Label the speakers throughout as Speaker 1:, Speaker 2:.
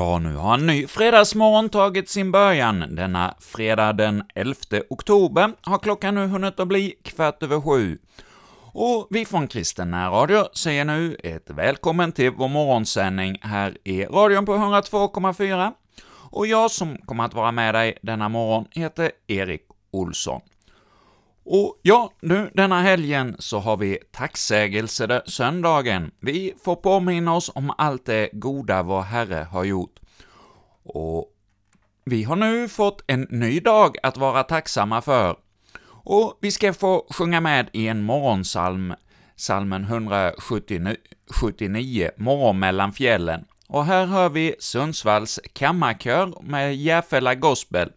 Speaker 1: Ja, nu har en ny fredagsmorgon tagit sin början. Denna fredag den 11 oktober har klockan nu hunnit att bli kvart över sju. Och vi från Kristen Radio säger nu ett välkommen till vår morgonsändning här i radion på 102,4. Och jag som kommer att vara med dig denna morgon heter Erik Olsson. Och ja, nu denna helgen så har vi tacksägelse söndagen. Vi får påminna oss om allt det goda vår Herre har gjort. Och vi har nu fått en ny dag att vara tacksamma för. Och vi ska få sjunga med i en morgonsalm, salmen 179, Morgon mellan fjällen. Och här hör vi Sundsvalls kammarkör med Järfälla Gospel,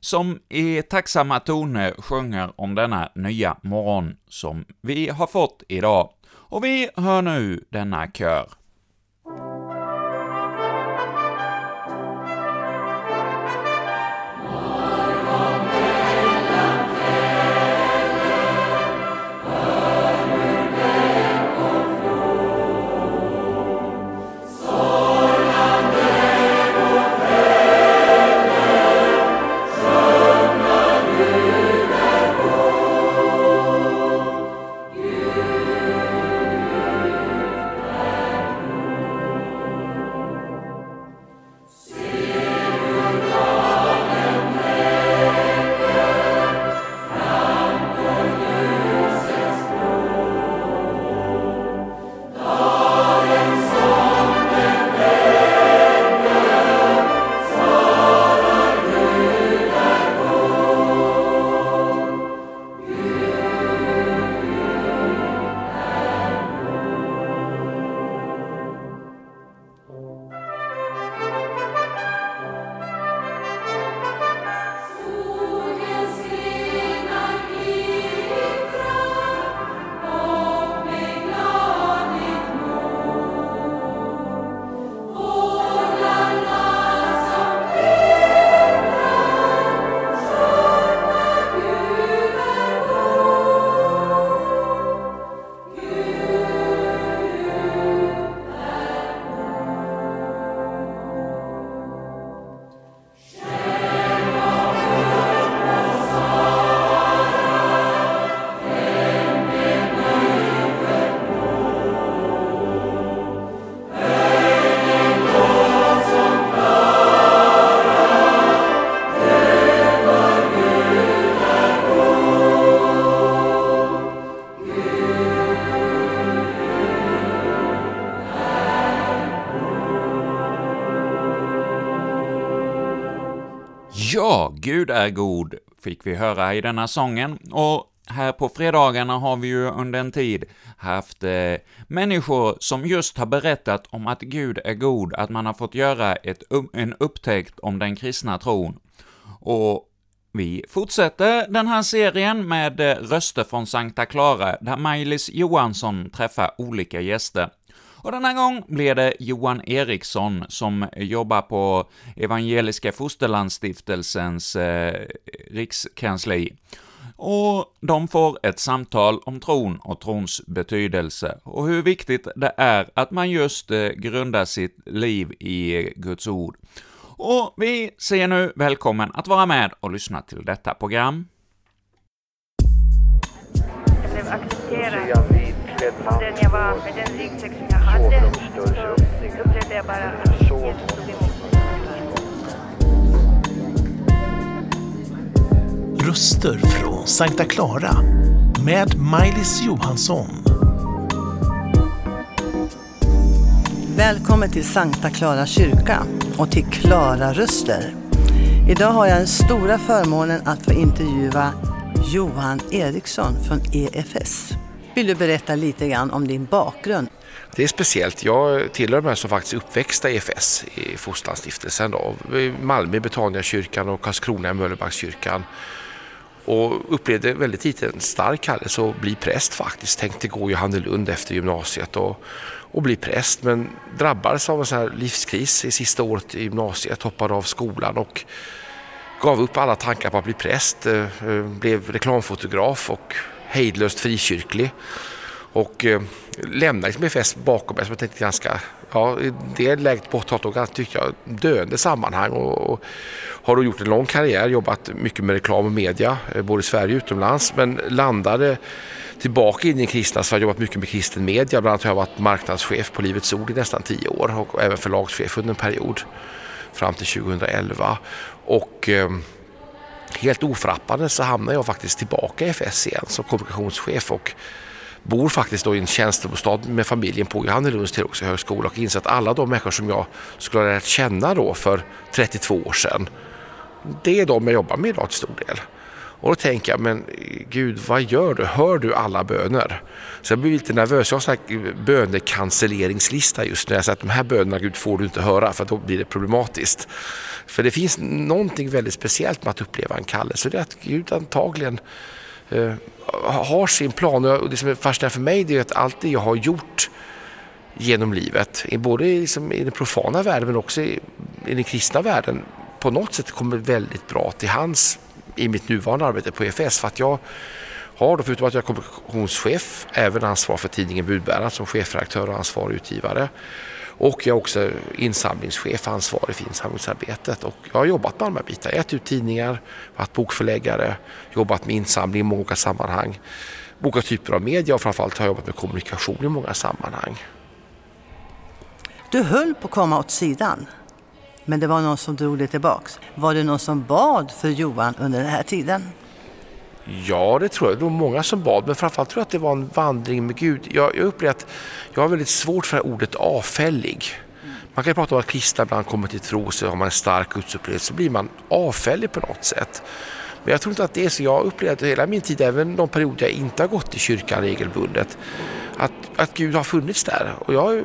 Speaker 1: som i tacksamma toner sjunger om denna nya morgon som vi har fått idag. Och vi hör nu denna kör. Gud är god, fick vi höra i denna sången, och här på fredagarna har vi ju under en tid haft eh, människor som just har berättat om att Gud är god, att man har fått göra ett, en upptäckt om den kristna tron. Och vi fortsätter den här serien med eh, röster från Sankta Clara, där Maj-Lis Johansson träffar olika gäster. Och denna gång blir det Johan Eriksson som jobbar på Evangeliska Fosterlandsstiftelsens eh, rikskansli. Och de får ett samtal om tron och trons betydelse, och hur viktigt det är att man just eh, grundar sitt liv i Guds ord. Och vi säger nu välkommen att vara med och lyssna till detta program.
Speaker 2: Jag blev accepterad den jag var, med den ryggsäck som jag hade, så upplevde jag bara att Jesus emot
Speaker 3: Röster från Sankta Clara med Maj-Lis Johansson.
Speaker 4: Välkommen till Sankta Clara kyrka och till Klara Röster. Idag har jag den stora förmånen att få intervjua Johan Eriksson från EFS. Vill du berätta lite grann om din bakgrund?
Speaker 5: Det är speciellt. Jag tillhör de som faktiskt är uppväxta i EFS, i Fosterlandsstiftelsen. Malmö Betaniakyrkan och Karlskrona i Möllebackskyrkan. Och upplevde väldigt tidigt en stark kallelse att bli präst faktiskt. Tänkte gå Johannelund efter gymnasiet och, och bli präst. Men drabbades av en sån här livskris i sista året i gymnasiet. Hoppade av skolan och gav upp alla tankar på att bli präst. Eh, eh, blev reklamfotograf och hejdlöst frikyrklig Och eh, lämnade liksom EFS bakom mig som jag tänkte ganska, ja det det läget på 80-talet tyckte jag döende sammanhang och, och har då gjort en lång karriär, jobbat mycket med reklam och media, eh, både i Sverige och utomlands, men landade tillbaka in i kristna så har jag jobbat mycket med kristen media. Bland annat har jag varit marknadschef på Livets Ord i nästan tio år och även förlagschef under en period fram till 2011. Och eh, helt ofrappande så hamnade jag faktiskt tillbaka i FS igen som kommunikationschef och bor faktiskt då i en tjänstebostad med familjen på Johannelunds teologiska högskola och inser att alla de människor som jag skulle ha lärt känna då för 32 år sedan, det är de jag jobbar med idag till stor del. Och då tänker jag, men Gud, vad gör du? Hör du alla böner? Så jag blir lite nervös. Jag har en eh, bönechancelleringslista just nu. Jag säger att de här bönerna, Gud, får du inte höra för då blir det problematiskt. För det finns någonting väldigt speciellt med att uppleva en kallelse. Det är att Gud antagligen eh, har sin plan. Och det som är fascinerande för mig är att allt det jag har gjort genom livet, både liksom i den profana världen men också i, i den kristna världen, på något sätt kommer väldigt bra till hans i mitt nuvarande arbete på EFS för att jag har då förutom att jag är kommunikationschef även ansvar för tidningen Budbäraren som chefredaktör och ansvarig utgivare. Och jag är också insamlingschef ansvarig för insamlingsarbetet. Och jag har jobbat med alla de här bitarna, gett ut tidningar, varit bokförläggare, jobbat med insamling i många olika sammanhang. Olika typer av media och framförallt har jag jobbat med kommunikation i många sammanhang.
Speaker 4: Du höll på att komma åt sidan. Men det var någon som drog dig tillbaks. Var det någon som bad för Johan under den här tiden?
Speaker 5: Ja, det tror jag. Det var många som bad, men framförallt tror jag att det var en vandring med Gud. Jag, jag upplever att jag har väldigt svårt för ordet avfällig. Man kan ju prata om att kristna ibland kommer till tro, så har man en stark gudsupplevelse, så blir man avfällig på något sätt. Men jag tror inte att det är så. Jag har upplevt hela min tid, även de perioder jag inte har gått i kyrkan regelbundet, att, att Gud har funnits där. Och, jag,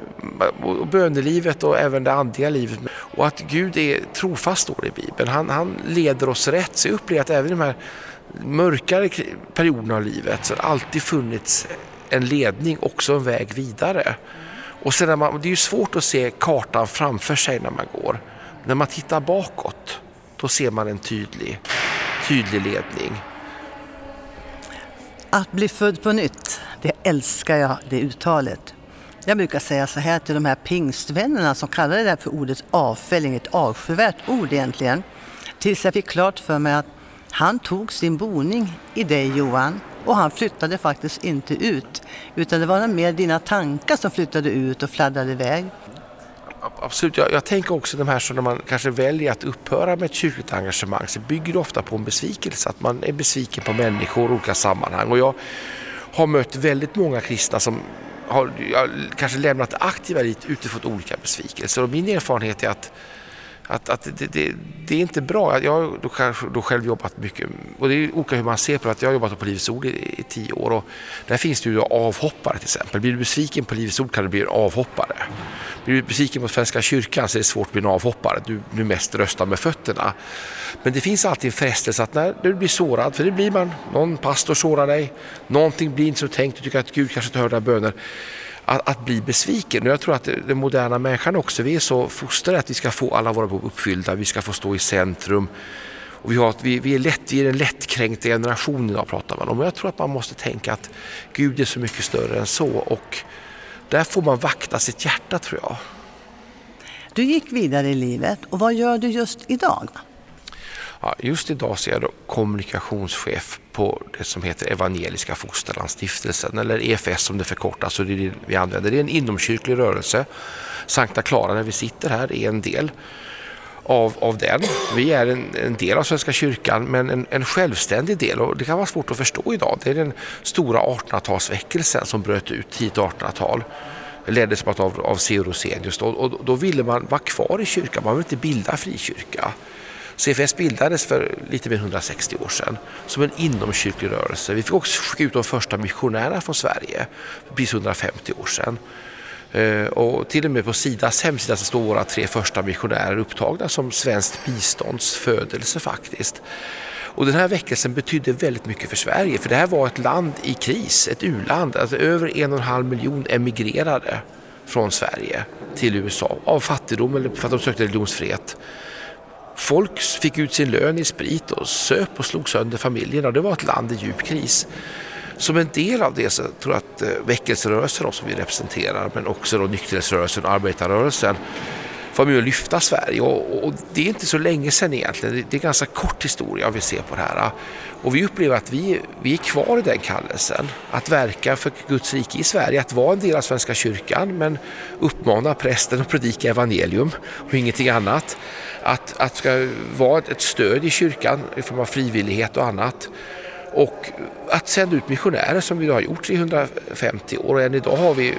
Speaker 5: och bönelivet och även det andliga livet. Och att Gud är trofast står det i Bibeln. Han, han leder oss rätt. Så jag upplever att även i de här mörkare perioderna av livet så har det alltid funnits en ledning, också en väg vidare. Och sen man, det är ju svårt att se kartan framför sig när man går. När man tittar bakåt, då ser man en tydlig, tydlig ledning.
Speaker 4: Att bli född på nytt, det älskar jag, det uttalet. Jag brukar säga så här till de här pingstvännerna som kallar det där för ordet avfälling, ett avskyvärt ord egentligen. Tills jag fick klart för mig att han tog sin boning i dig Johan och han flyttade faktiskt inte ut. Utan det var mer dina tankar som flyttade ut och fladdrade iväg.
Speaker 5: Absolut, jag, jag, tänker också de här som när man kanske väljer att upphöra med ett kyrkligt engagemang så bygger det ofta på en besvikelse, att man är besviken på människor i olika sammanhang. Och jag har mött väldigt många kristna som har kanske lämnat det aktiva dit utifrån olika besvikelser. Och min erfarenhet är att att, att det, det, det, är inte bra. Jag har då, kanske, då själv jobbat mycket, och det är olika hur man ser på det. Jag har jobbat på Livets Ord i, i, tio år och där finns det ju avhoppare till exempel. Blir du besviken på Livets Ord kan du bli en avhoppare. Blir du besviken på Svenska kyrkan så är det svårt att bli en avhoppare. Du, du mest röstar med fötterna. Men det finns alltid en frestelse att när du blir sårad, för det blir man, någon pastor sårar dig, någonting blir inte som tänkt, du tycker att Gud kanske inte hör dina böner att, att, bli besviken. Och jag tror att den moderna människan också, vi är så fostrade att vi ska få alla våra behov uppfyllda, vi ska få stå i centrum. Och vi, har, vi, vi, är lätt, vi är den lättkränkta generationen idag pratar man om. Och jag tror att man måste tänka att Gud är så mycket större än så. Och där får man vakta sitt hjärta tror jag.
Speaker 4: Du gick vidare i livet och vad gör du just idag?
Speaker 5: Ja, just idag så är jag kommunikationschef på det som heter Evangeliska Fosterlandsstiftelsen eller EFS som det förkortas och det är det vi använder. Det är en inomkyrklig rörelse. Sankta Clara där vi sitter här är en del av, av den. Vi är en, en del av Svenska kyrkan men en, en, självständig del och det kan vara svårt att förstå idag. Det är den stora 1800-talsväckelsen som bröt ut tidigt 1800-tal leddes av, av C.O. Rosenius och, och då ville man vara kvar i kyrkan, man ville inte bilda frikyrka. CFS bildades för lite mer än 160 år sedan som en inomkyrklig rörelse. Vi fick också skicka ut de första missionärerna från Sverige för precis 150 år sedan. Eh, och till och med på Sidas hemsida så står våra tre första missionärer upptagna som svenskt bistånds födelse faktiskt. Och den här väckelsen betydde väldigt mycket för Sverige för det här var ett land i kris, ett u-land. Alltså över en och en halv miljon emigrerade från Sverige till USA av fattigdom eller för att de sökte religionsfrihet. Folk fick ut sin lön i sprit och söp och slog sönder familjerna. Det var ett land i djup kris. som en del av det så tror jag att eh, väckelserörelsen som vi representerar men också då nykterhetsrörelsen och arbetarrörelsen vara med och lyfta Sverige och, och, det är inte så länge sedan egentligen. Det, det är ganska kort historia vi ser på det här. Och vi upplever att vi, vi är kvar i den kallelsen. Att verka för Guds rike i Sverige, att vara en del av Svenska kyrkan men uppmana prästen att predika evangelium och ingenting annat. Att, att ska vara ett stöd i kyrkan i form av frivillighet och annat. Och att sända ut missionärer som vi har gjort i 150 år och än idag har vi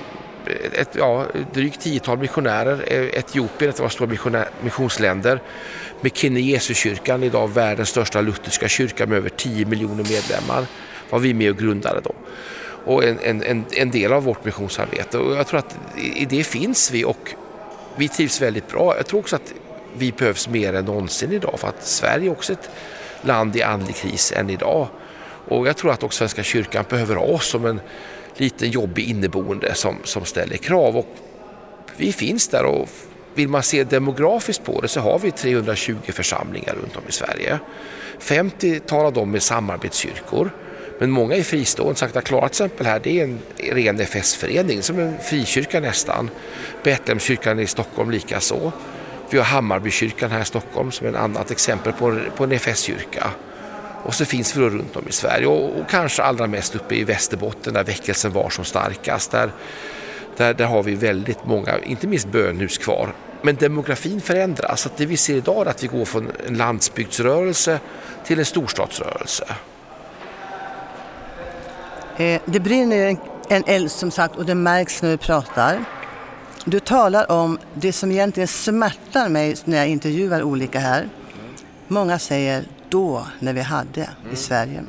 Speaker 5: ett ja, drygt tiotal missionärer. Eh, Etiopien, ett av våra stora missionsländer. McKinney Jesuskyrkan, idag världens största lutherska kyrka med över 10 miljoner medlemmar, var vi med och grundade då. Och en, en, en del av vårt missionsarbete. Och jag tror att i det finns vi och vi trivs väldigt bra. Jag tror också att vi behövs mer än någonsin idag för att Sverige är också ett land i andlig kris än idag. Och jag tror att också Svenska kyrkan behöver oss som en liten jobbig inneboende som, som ställer krav. Och vi finns där och vill man se demografiskt på det så har vi 320 församlingar runt om i Sverige. 50 av dem är samarbetskyrkor. Men många är fristående. Sankta Klara till exempel här, det är en ren FS-förening, som en frikyrka nästan. Betlehemskyrkan i Stockholm likaså. Vi har Hammarbykyrkan här i Stockholm som är ett annat exempel på, på en FS-kyrka. Och så finns vi då runt om i Sverige och, och, kanske allra mest uppe i Västerbotten där väckelsen var som starkast. Där, där, där har vi väldigt många, inte minst bönhus kvar. Men demografin förändras. Så det vi ser idag är att vi går från en landsbygdsrörelse till en storstadsrörelse.
Speaker 4: Eh, det brinner en eld som sagt och det märks när vi pratar. Du talar om det som egentligen smärtar mig när jag intervjuar olika här. Många säger då när vi hade i mm. Sverige.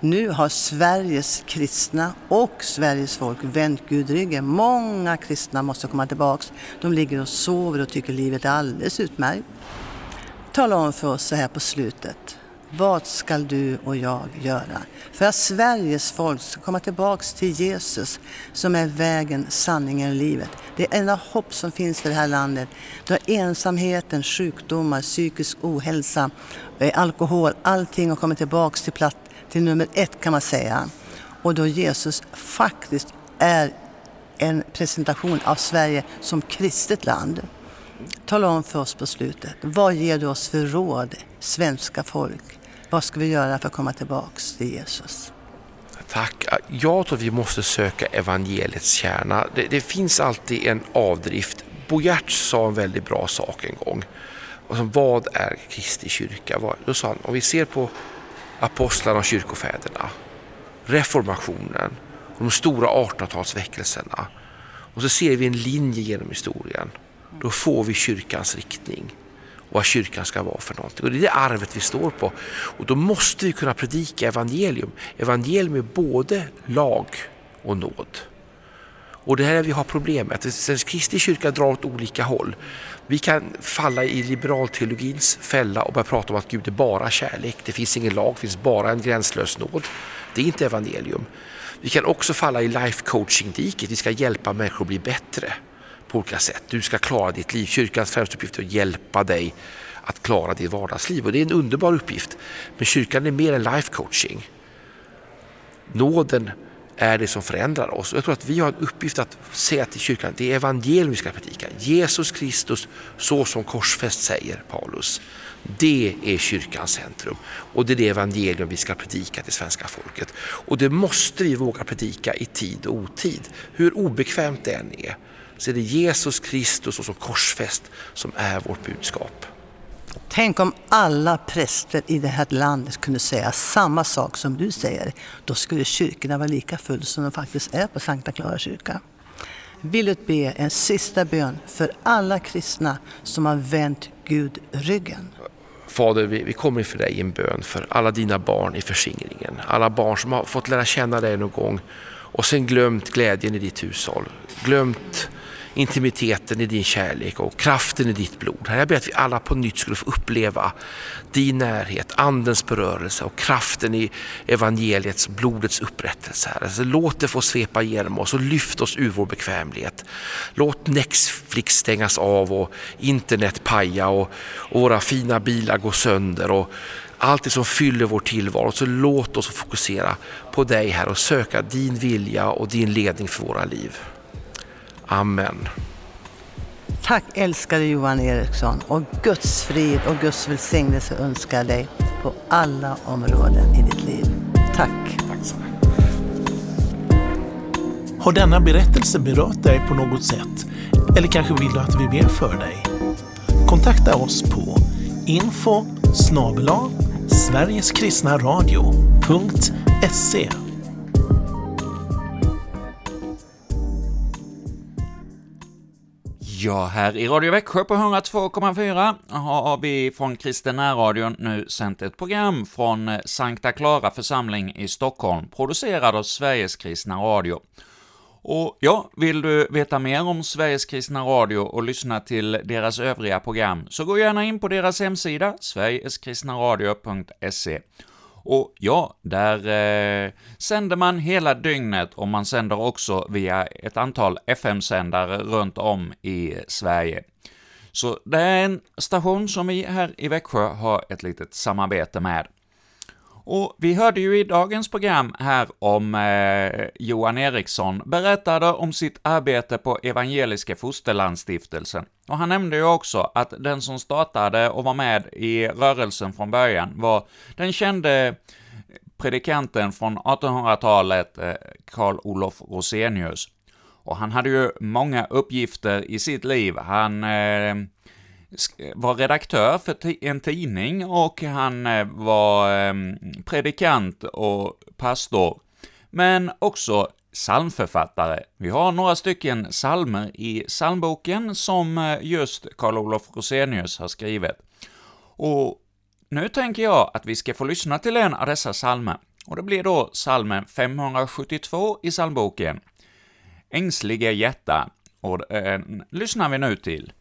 Speaker 4: Nu har Sveriges kristna och Sveriges folk vänt Gud ryggen. Många kristna måste komma tillbaks. De ligger och sover och tycker livet är alldeles utmärkt. Tala om för oss så här på slutet. Vad ska du och jag göra för att Sveriges folk ska komma tillbaks till Jesus som är vägen, sanningen och livet? Det är enda hopp som finns för det här landet. Då ensamheten, sjukdomar, psykisk ohälsa, eh, alkohol, allting har kommit tillbaks till, platt, till nummer ett kan man säga. Och då Jesus faktiskt är en presentation av Sverige som kristet land. Tala om för oss på slutet, vad ger du oss för råd, svenska folk? Vad ska vi göra för att komma tillbaks till Jesus?
Speaker 5: Tack. Jag tror vi måste söka evangeliets kärna. Det, det finns alltid en avdrift. Bo Giertz sa en väldigt bra sak en gång. Alltså, vad är Kristi kyrka? Då sa han, om vi ser på apostlarna och kyrkofäderna, reformationen, de stora 1800-talsväckelserna och så ser vi en linje genom historien. Då får vi kyrkans riktning vad kyrkan ska vara för någonting. Och det är det arvet vi står på. Och då måste vi kunna predika evangelium. Evangelium är både lag och nåd. Och det här är vi har problem med. Att Kristi kyrka drar åt olika håll. Vi kan falla i liberalteologins fälla och börja prata om att Gud är bara kärlek. Det finns ingen lag, det finns bara en gränslös nåd. Det är inte evangelium. Vi kan också falla i life coaching-diket. Vi ska hjälpa människor att bli bättre på olika sätt. Du ska klara ditt liv. Kyrkans främsta uppgift är att hjälpa dig att klara ditt vardagsliv och det är en underbar uppgift. Men kyrkan är mer än life coaching. Nåden är det som förändrar oss. Jag tror att vi har en uppgift att säga till kyrkan, det är evangelium vi ska predika. Jesus Kristus så som korsfäst säger Paulus. Det är kyrkans centrum och det är det evangelium vi ska predika till svenska folket. Och det måste vi våga predika i tid och otid, hur obekvämt det än är så är det Jesus Kristus och som korsfäst som är vårt budskap.
Speaker 4: Tänk om alla präster i det här landet kunde säga samma sak som du säger. Då skulle kyrkorna vara lika full som de faktiskt är på Sankta Clara kyrka. Vill du be en sista bön för alla kristna som har vänt Gud ryggen?
Speaker 5: Fader, vi, vi kommer inför dig i en bön för alla dina barn i förskingringen. Alla barn som har fått lära känna dig någon gång och sen glömt glädjen i ditt hushåll. Glömt intimiteten i din kärlek och kraften i ditt blod. Herre, jag ber att vi alla på nytt skulle få uppleva din närhet, andens berörelse och kraften i evangeliets, blodets upprättelse. Herre. Så låt det få svepa igenom oss och lyft oss ur vår bekvämlighet. Låt Netflix stängas av och internet paja och, och våra fina bilar gå sönder och allt det som fyller vår tillvaro. Så låt oss fokusera på dig här och söka din vilja och din ledning för våra liv. Amen.
Speaker 4: Tack älskade Johan Eriksson och Guds frid och Guds välsignelse önskar dig på alla områden i ditt liv. Tack.
Speaker 5: Tack så mycket.
Speaker 3: Har denna berättelse berört dig på något sätt? Eller kanske vill du att vi ber för dig? Kontakta oss på info snabel-a sverigeskristnaradio.se
Speaker 1: Ja, här i Radio Växjö på 102,4 har vi från Kristen närradion nu sänt ett program från eh, Sankta Clara församling i Stockholm, producerad av Sveriges kristna radio. Och ja, vill du veta mer om Sveriges kristna radio och lyssna till deras övriga program, så gå gärna in på deras hemsida, sverigeskristnaradio.se. Och ja, där eh, sänder man hela dygnet och man sänder också via ett antal FM-sändare runt om i Sverige. Så det är en station som vi här i Växjö har ett litet samarbete med. Och vi hörde ju i dagens program här om eh, Johan Eriksson berättade om sitt arbete på Evangeliska Fosterlandsstiftelsen. Och han nämnde ju också att den som startade och var med i rörelsen från början var den kände predikanten från 1800-talet, eh, Carl Olof Rosenius. Och han hade ju många uppgifter i sitt liv. Han eh, Eh, var redaktör för en tidning och han eh, var ehm, predikant och pastor, men också psalmförfattare. Vi har några stycken psalmer i psalmboken som eh, just Karl-Olof Rosenius har skrivit. Och nu tänker jag att vi ska få lyssna till en av dessa psalmer, och det blir då psalmen 572 i psalmboken. Ängsliga hjärta, och den lyssnar vi nu till.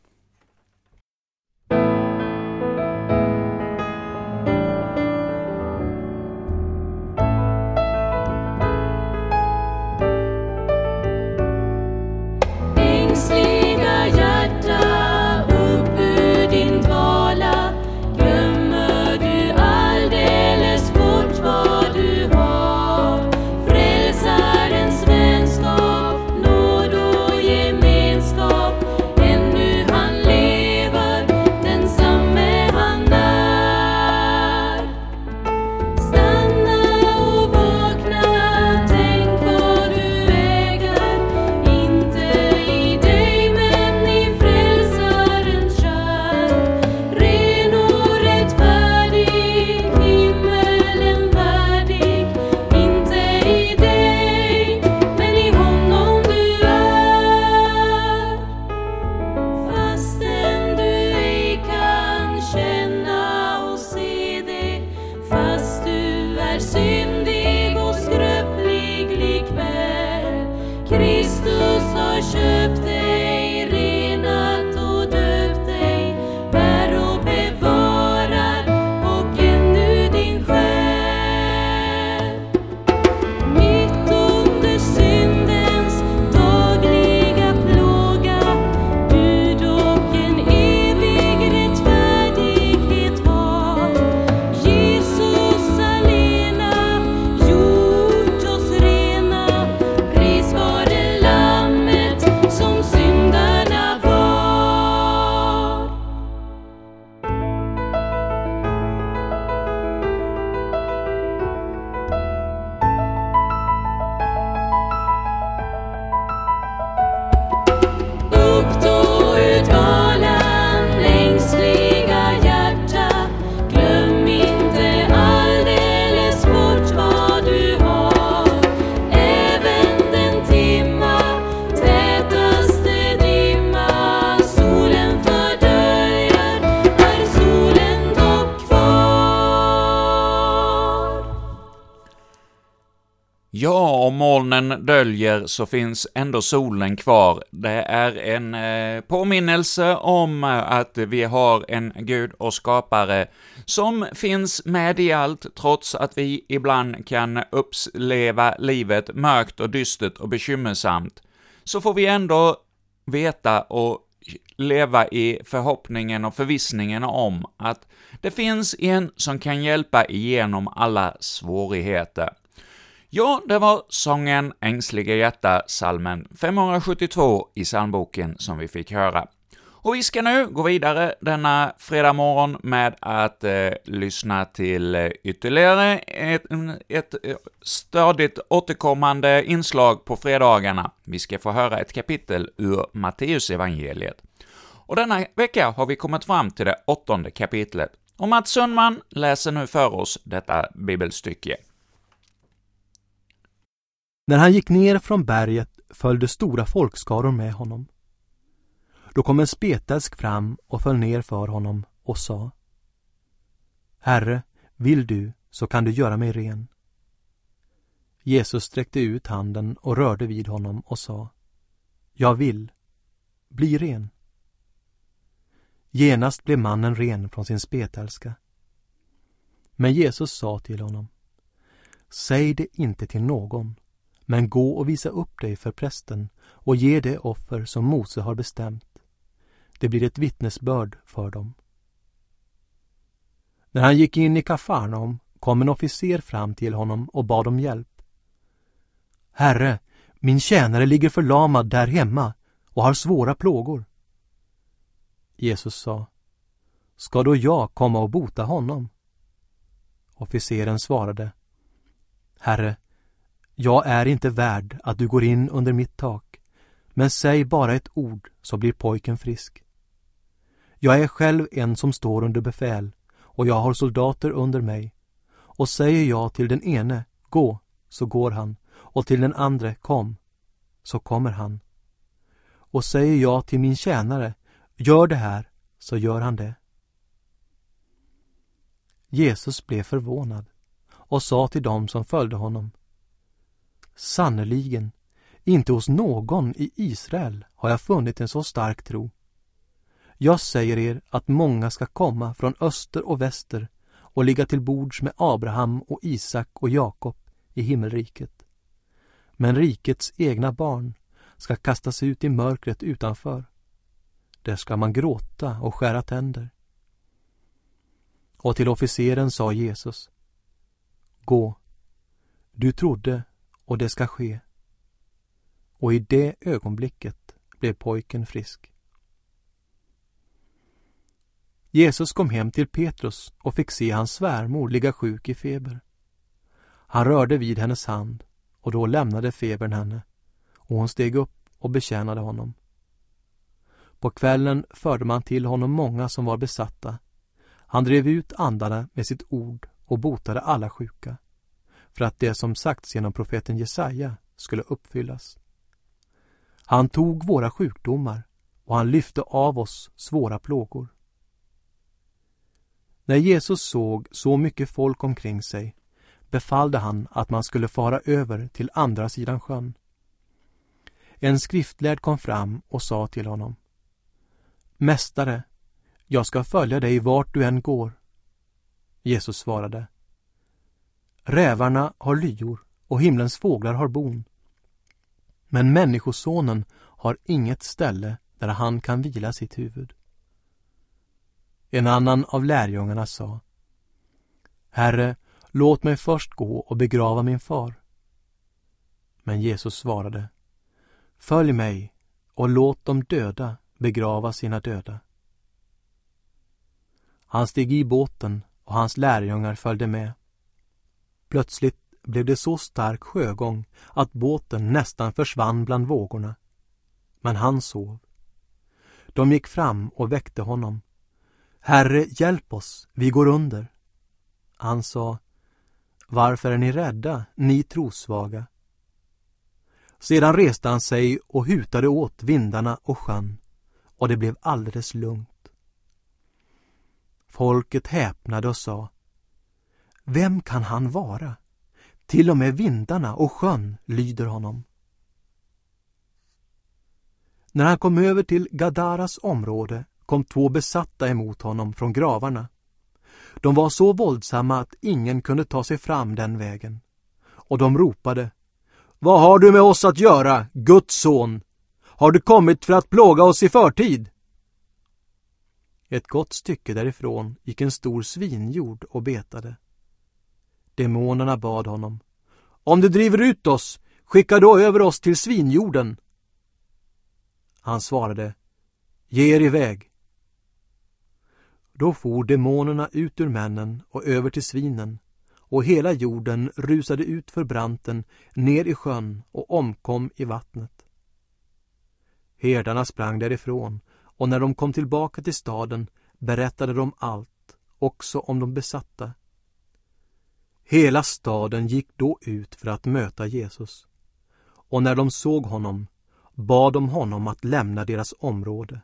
Speaker 1: Molnen döljer så finns ändå solen kvar. Det är en eh, påminnelse om eh, att vi har en Gud och skapare som finns med i allt, trots att vi ibland kan uppleva livet mörkt och dystert och bekymmersamt. Så får vi ändå veta och leva i förhoppningen och förvissningen om att det finns en som kan hjälpa igenom alla svårigheter. Ja, det var sången Ängsliga hjärta, salmen 572 i psalmboken som vi fick höra. Och vi ska nu gå vidare denna fredag morgon med att eh, lyssna till eh, ytterligare ett, ett eh, stadigt återkommande inslag på fredagarna. Vi ska få höra ett kapitel ur Matteusevangeliet. Och denna vecka har vi kommit fram till det åttonde kapitlet. Och Mats Sundman läser nu för oss detta bibelstycke.
Speaker 6: När han gick ner från berget följde stora folkskaror med honom. Då kom en spetälsk fram och föll ner för honom och sa Herre, vill du så kan du göra mig ren. Jesus sträckte ut handen och rörde vid honom och sa Jag vill, bli ren. Genast blev mannen ren från sin spetälska. Men Jesus sa till honom Säg det inte till någon, men gå och visa upp dig för prästen och ge det offer som Mose har bestämt. Det blir ett vittnesbörd för dem. När han gick in i Kafarnaum kom en officer fram till honom och bad om hjälp. Herre, min tjänare ligger förlamad där hemma och har svåra plågor. Jesus sa, ska då jag komma och bota honom? Officeren svarade, Herre, jag är inte värd att du går in under mitt tak, men säg bara ett ord så blir pojken frisk. Jag är själv en som står under befäl och jag har soldater under mig. Och säger jag till den ene, gå, så går han, och till den andra, kom, så kommer han. Och säger jag till min tjänare, gör det här, så gör han det. Jesus blev förvånad och sa till dem som följde honom. Sannerligen, inte hos någon i Israel har jag funnit en så stark tro. Jag säger er att många ska komma från öster och väster och ligga till bords med Abraham och Isak och Jakob i himmelriket. Men rikets egna barn ska kastas ut i mörkret utanför. Där ska man gråta och skära tänder. Och till officeren sa Jesus Gå, du trodde och det ska ske. Och i det ögonblicket blev pojken frisk. Jesus kom hem till Petrus och fick se hans svärmor ligga sjuk i feber. Han rörde vid hennes hand och då lämnade febern henne och hon steg upp och betjänade honom. På kvällen förde man till honom många som var besatta. Han drev ut andarna med sitt ord och botade alla sjuka för att det som sagts genom profeten Jesaja skulle uppfyllas. Han tog våra sjukdomar och han lyfte av oss svåra plågor. När Jesus såg så mycket folk omkring sig befallde han att man skulle fara över till andra sidan sjön. En skriftlärd kom fram och sa till honom Mästare, jag ska följa dig vart du än går. Jesus svarade Rävarna har lyor och himlens fåglar har bon. Men Människosonen har inget ställe där han kan vila sitt huvud. En annan av lärjungarna sa Herre, låt mig först gå och begrava min far. Men Jesus svarade Följ mig och låt de döda begrava sina döda. Han steg i båten och hans lärjungar följde med. Plötsligt blev det så stark sjögång att båten nästan försvann bland vågorna. Men han sov. De gick fram och väckte honom Herre, hjälp oss, vi går under. Han sa, Varför är ni rädda, ni trosvaga? Sedan reste han sig och hutade åt vindarna och sjön, och det blev alldeles lugnt. Folket häpnade och sa, vem kan han vara? Till och med vindarna och sjön lyder honom. När han kom över till Gadaras område kom två besatta emot honom från gravarna. De var så våldsamma att ingen kunde ta sig fram den vägen. Och de ropade Vad har du med oss att göra, Guds son? Har du kommit för att plåga oss i förtid? Ett gott stycke därifrån gick en stor svinjord och betade. Demonerna bad honom. Om du driver ut oss, skicka då över oss till svinjorden. Han svarade. Ge er iväg. Då for demonerna ut ur männen och över till svinen och hela jorden rusade ut för branten ner i sjön och omkom i vattnet. Herdarna sprang därifrån och när de kom tillbaka till staden berättade de allt, också om de besatta. Hela staden gick då ut för att möta Jesus. Och när de såg honom bad de honom att lämna deras område.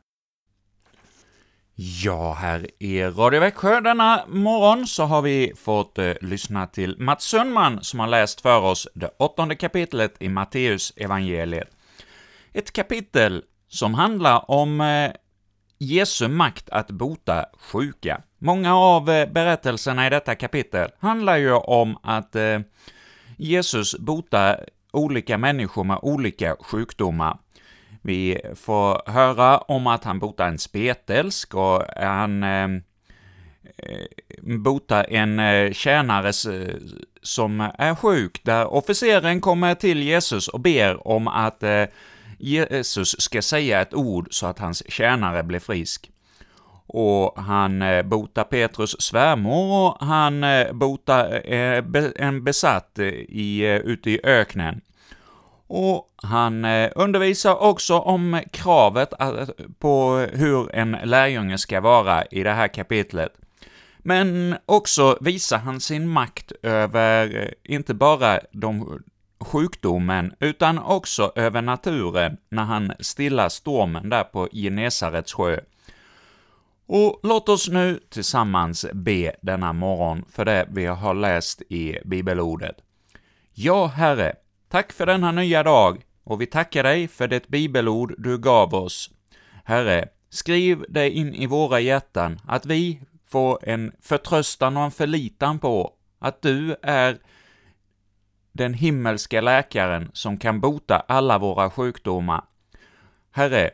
Speaker 1: Ja, här i Radio Växjö denna morgon så har vi fått eh, lyssna till Mats Sundman som har läst för oss det åttonde kapitlet i Matteus evangeliet. Ett kapitel som handlar om eh, Jesu makt att bota sjuka. Många av eh, berättelserna i detta kapitel handlar ju om att eh, Jesus botar olika människor med olika sjukdomar. Vi får höra om att han botar en spetälsk och han eh, botar en tjänare som är sjuk, där officeren kommer till Jesus och ber om att Jesus ska säga ett ord så att hans tjänare blir frisk. Och han eh, botar Petrus svärmor och han eh, botar eh, en besatt eh, i, eh, ute i öknen. Och han eh, undervisar också om kravet på hur en lärjunge ska vara i det här kapitlet. Men också visar han sin makt över inte bara de sjukdomen, utan också över naturen när han stillar stormen där på Genesarets sjö. Och låt oss nu tillsammans be denna morgon för det vi har läst i bibelordet. Ja, Herre, tack för denna nya dag, och vi tackar dig för det bibelord du gav oss. Herre, skriv det in i våra hjärtan, att vi får en förtröstan och en förlitan på att du är den himmelska läkaren som kan bota alla våra sjukdomar. Herre,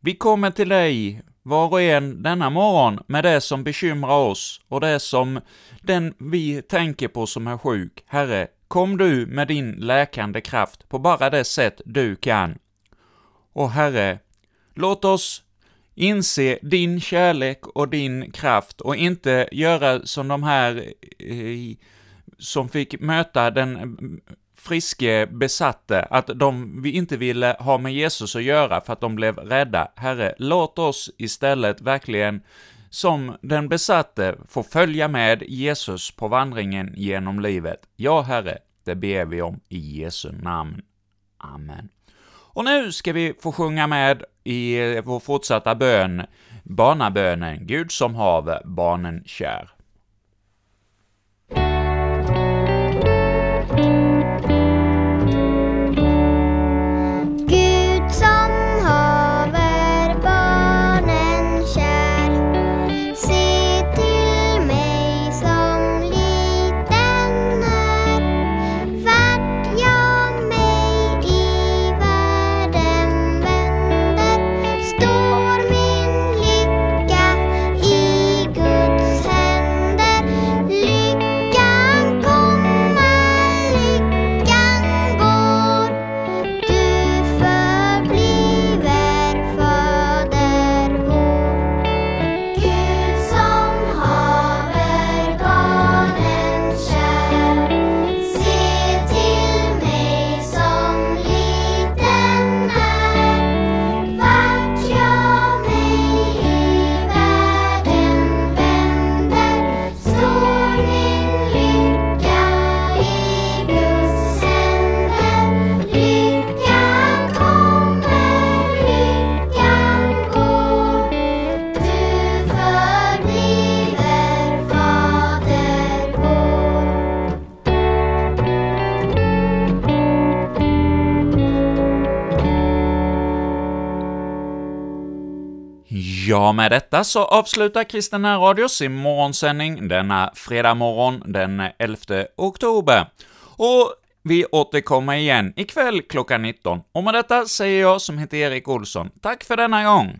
Speaker 1: vi kommer till dig var och en denna morgon med det som bekymrar oss och det som den vi tänker på som är sjuk. Herre, kom du med din läkande kraft på bara det sätt du kan. Och Herre, låt oss inse din kärlek och din kraft och inte göra som de här eh, som fick möta den friske besatte, att de vi inte ville ha med Jesus att göra för att de blev rädda. Herre, låt oss istället verkligen som den besatte få följa med Jesus på vandringen genom livet. Ja, Herre, det ber vi om i Jesu namn. Amen. Och nu ska vi få sjunga med i vår fortsatta bön, barnabönen Gud som have barnen kär. Ja, med detta så avslutar Kristen Radios sin morgonsändning denna fredag morgon den 11 oktober. Och Vi återkommer igen ikväll klockan 19. Och med detta säger jag, som heter Erik Olsson, tack för denna gång.